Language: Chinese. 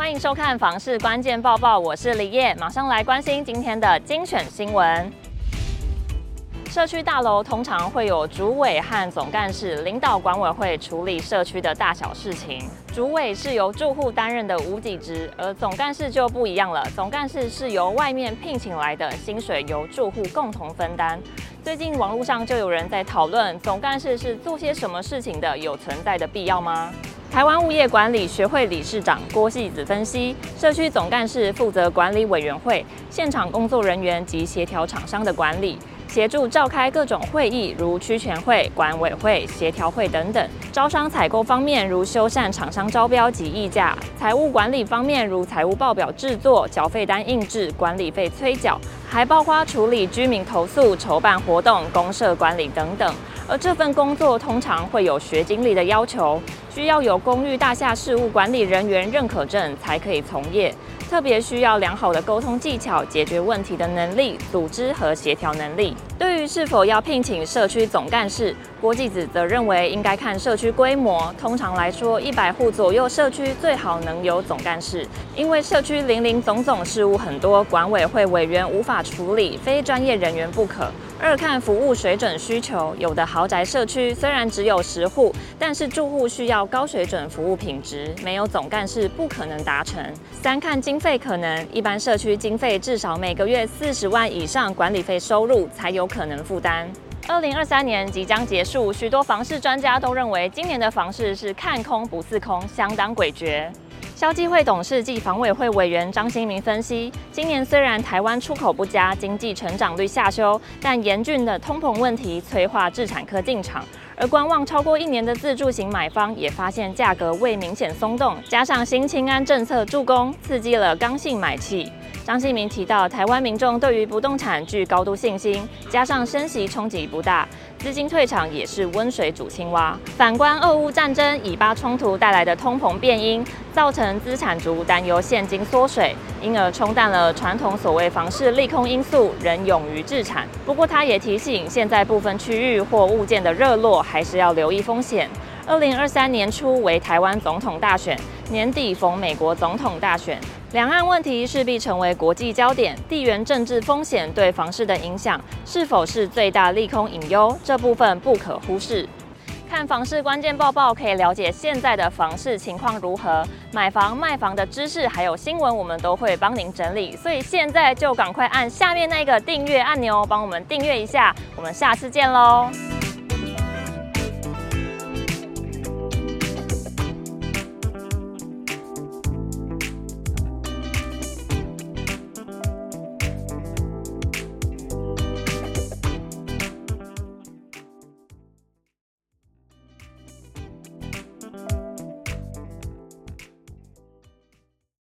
欢迎收看《房市关键报报》，我是李叶，马上来关心今天的精选新闻。社区大楼通常会有主委和总干事领导管委会处理社区的大小事情。主委是由住户担任的无给职，而总干事就不一样了。总干事是由外面聘请来的，薪水由住户共同分担。最近网络上就有人在讨论，总干事是做些什么事情的？有存在的必要吗？台湾物业管理学会理事长郭细子分析，社区总干事负责管理委员会、现场工作人员及协调厂商的管理。协助召开各种会议，如区权会、管委会、协调会等等；招商采购方面，如修缮厂商招标及议价；财务管理方面，如财务报表制作、缴费单印制、管理费催缴，还包括处理居民投诉、筹办活动、公社管理等等。而这份工作通常会有学经历的要求，需要有公寓大厦事务管理人员认可证才可以从业。特别需要良好的沟通技巧、解决问题的能力、组织和协调能力。对于是否要聘请社区总干事，郭继子则认为应该看社区规模。通常来说，一百户左右社区最好能有总干事，因为社区林林总总事务很多，管委会委员无法处理，非专业人员不可。二看服务水准需求，有的豪宅社区虽然只有十户，但是住户需要高水准服务品质，没有总干事不可能达成。三看经费可能，一般社区经费至少每个月四十万以上管理费收入才有可能负担。二零二三年即将结束，许多房市专家都认为今年的房市是看空不似空，相当诡谲。消基会董事暨房委会委员张新明分析，今年虽然台湾出口不佳，经济成长率下修，但严峻的通膨问题催化置产科进场，而观望超过一年的自住型买方也发现价格未明显松动，加上新清安政策助攻，刺激了刚性买气。张信明提到，台湾民众对于不动产具高度信心，加上升息冲击不大，资金退场也是温水煮青蛙。反观俄乌战争、以巴冲突带来的通膨变因，造成资产族担忧现金缩水，因而冲淡了传统所谓房市利空因素，仍勇于置产。不过，他也提醒，现在部分区域或物件的热络，还是要留意风险。二零二三年初为台湾总统大选，年底逢美国总统大选。两岸问题势必成为国际焦点，地缘政治风险对房市的影响是否是最大利空隐忧？这部分不可忽视。看房市关键报报，可以了解现在的房市情况如何，买房卖房的知识还有新闻，我们都会帮您整理。所以现在就赶快按下面那个订阅按钮，帮我们订阅一下。我们下次见喽！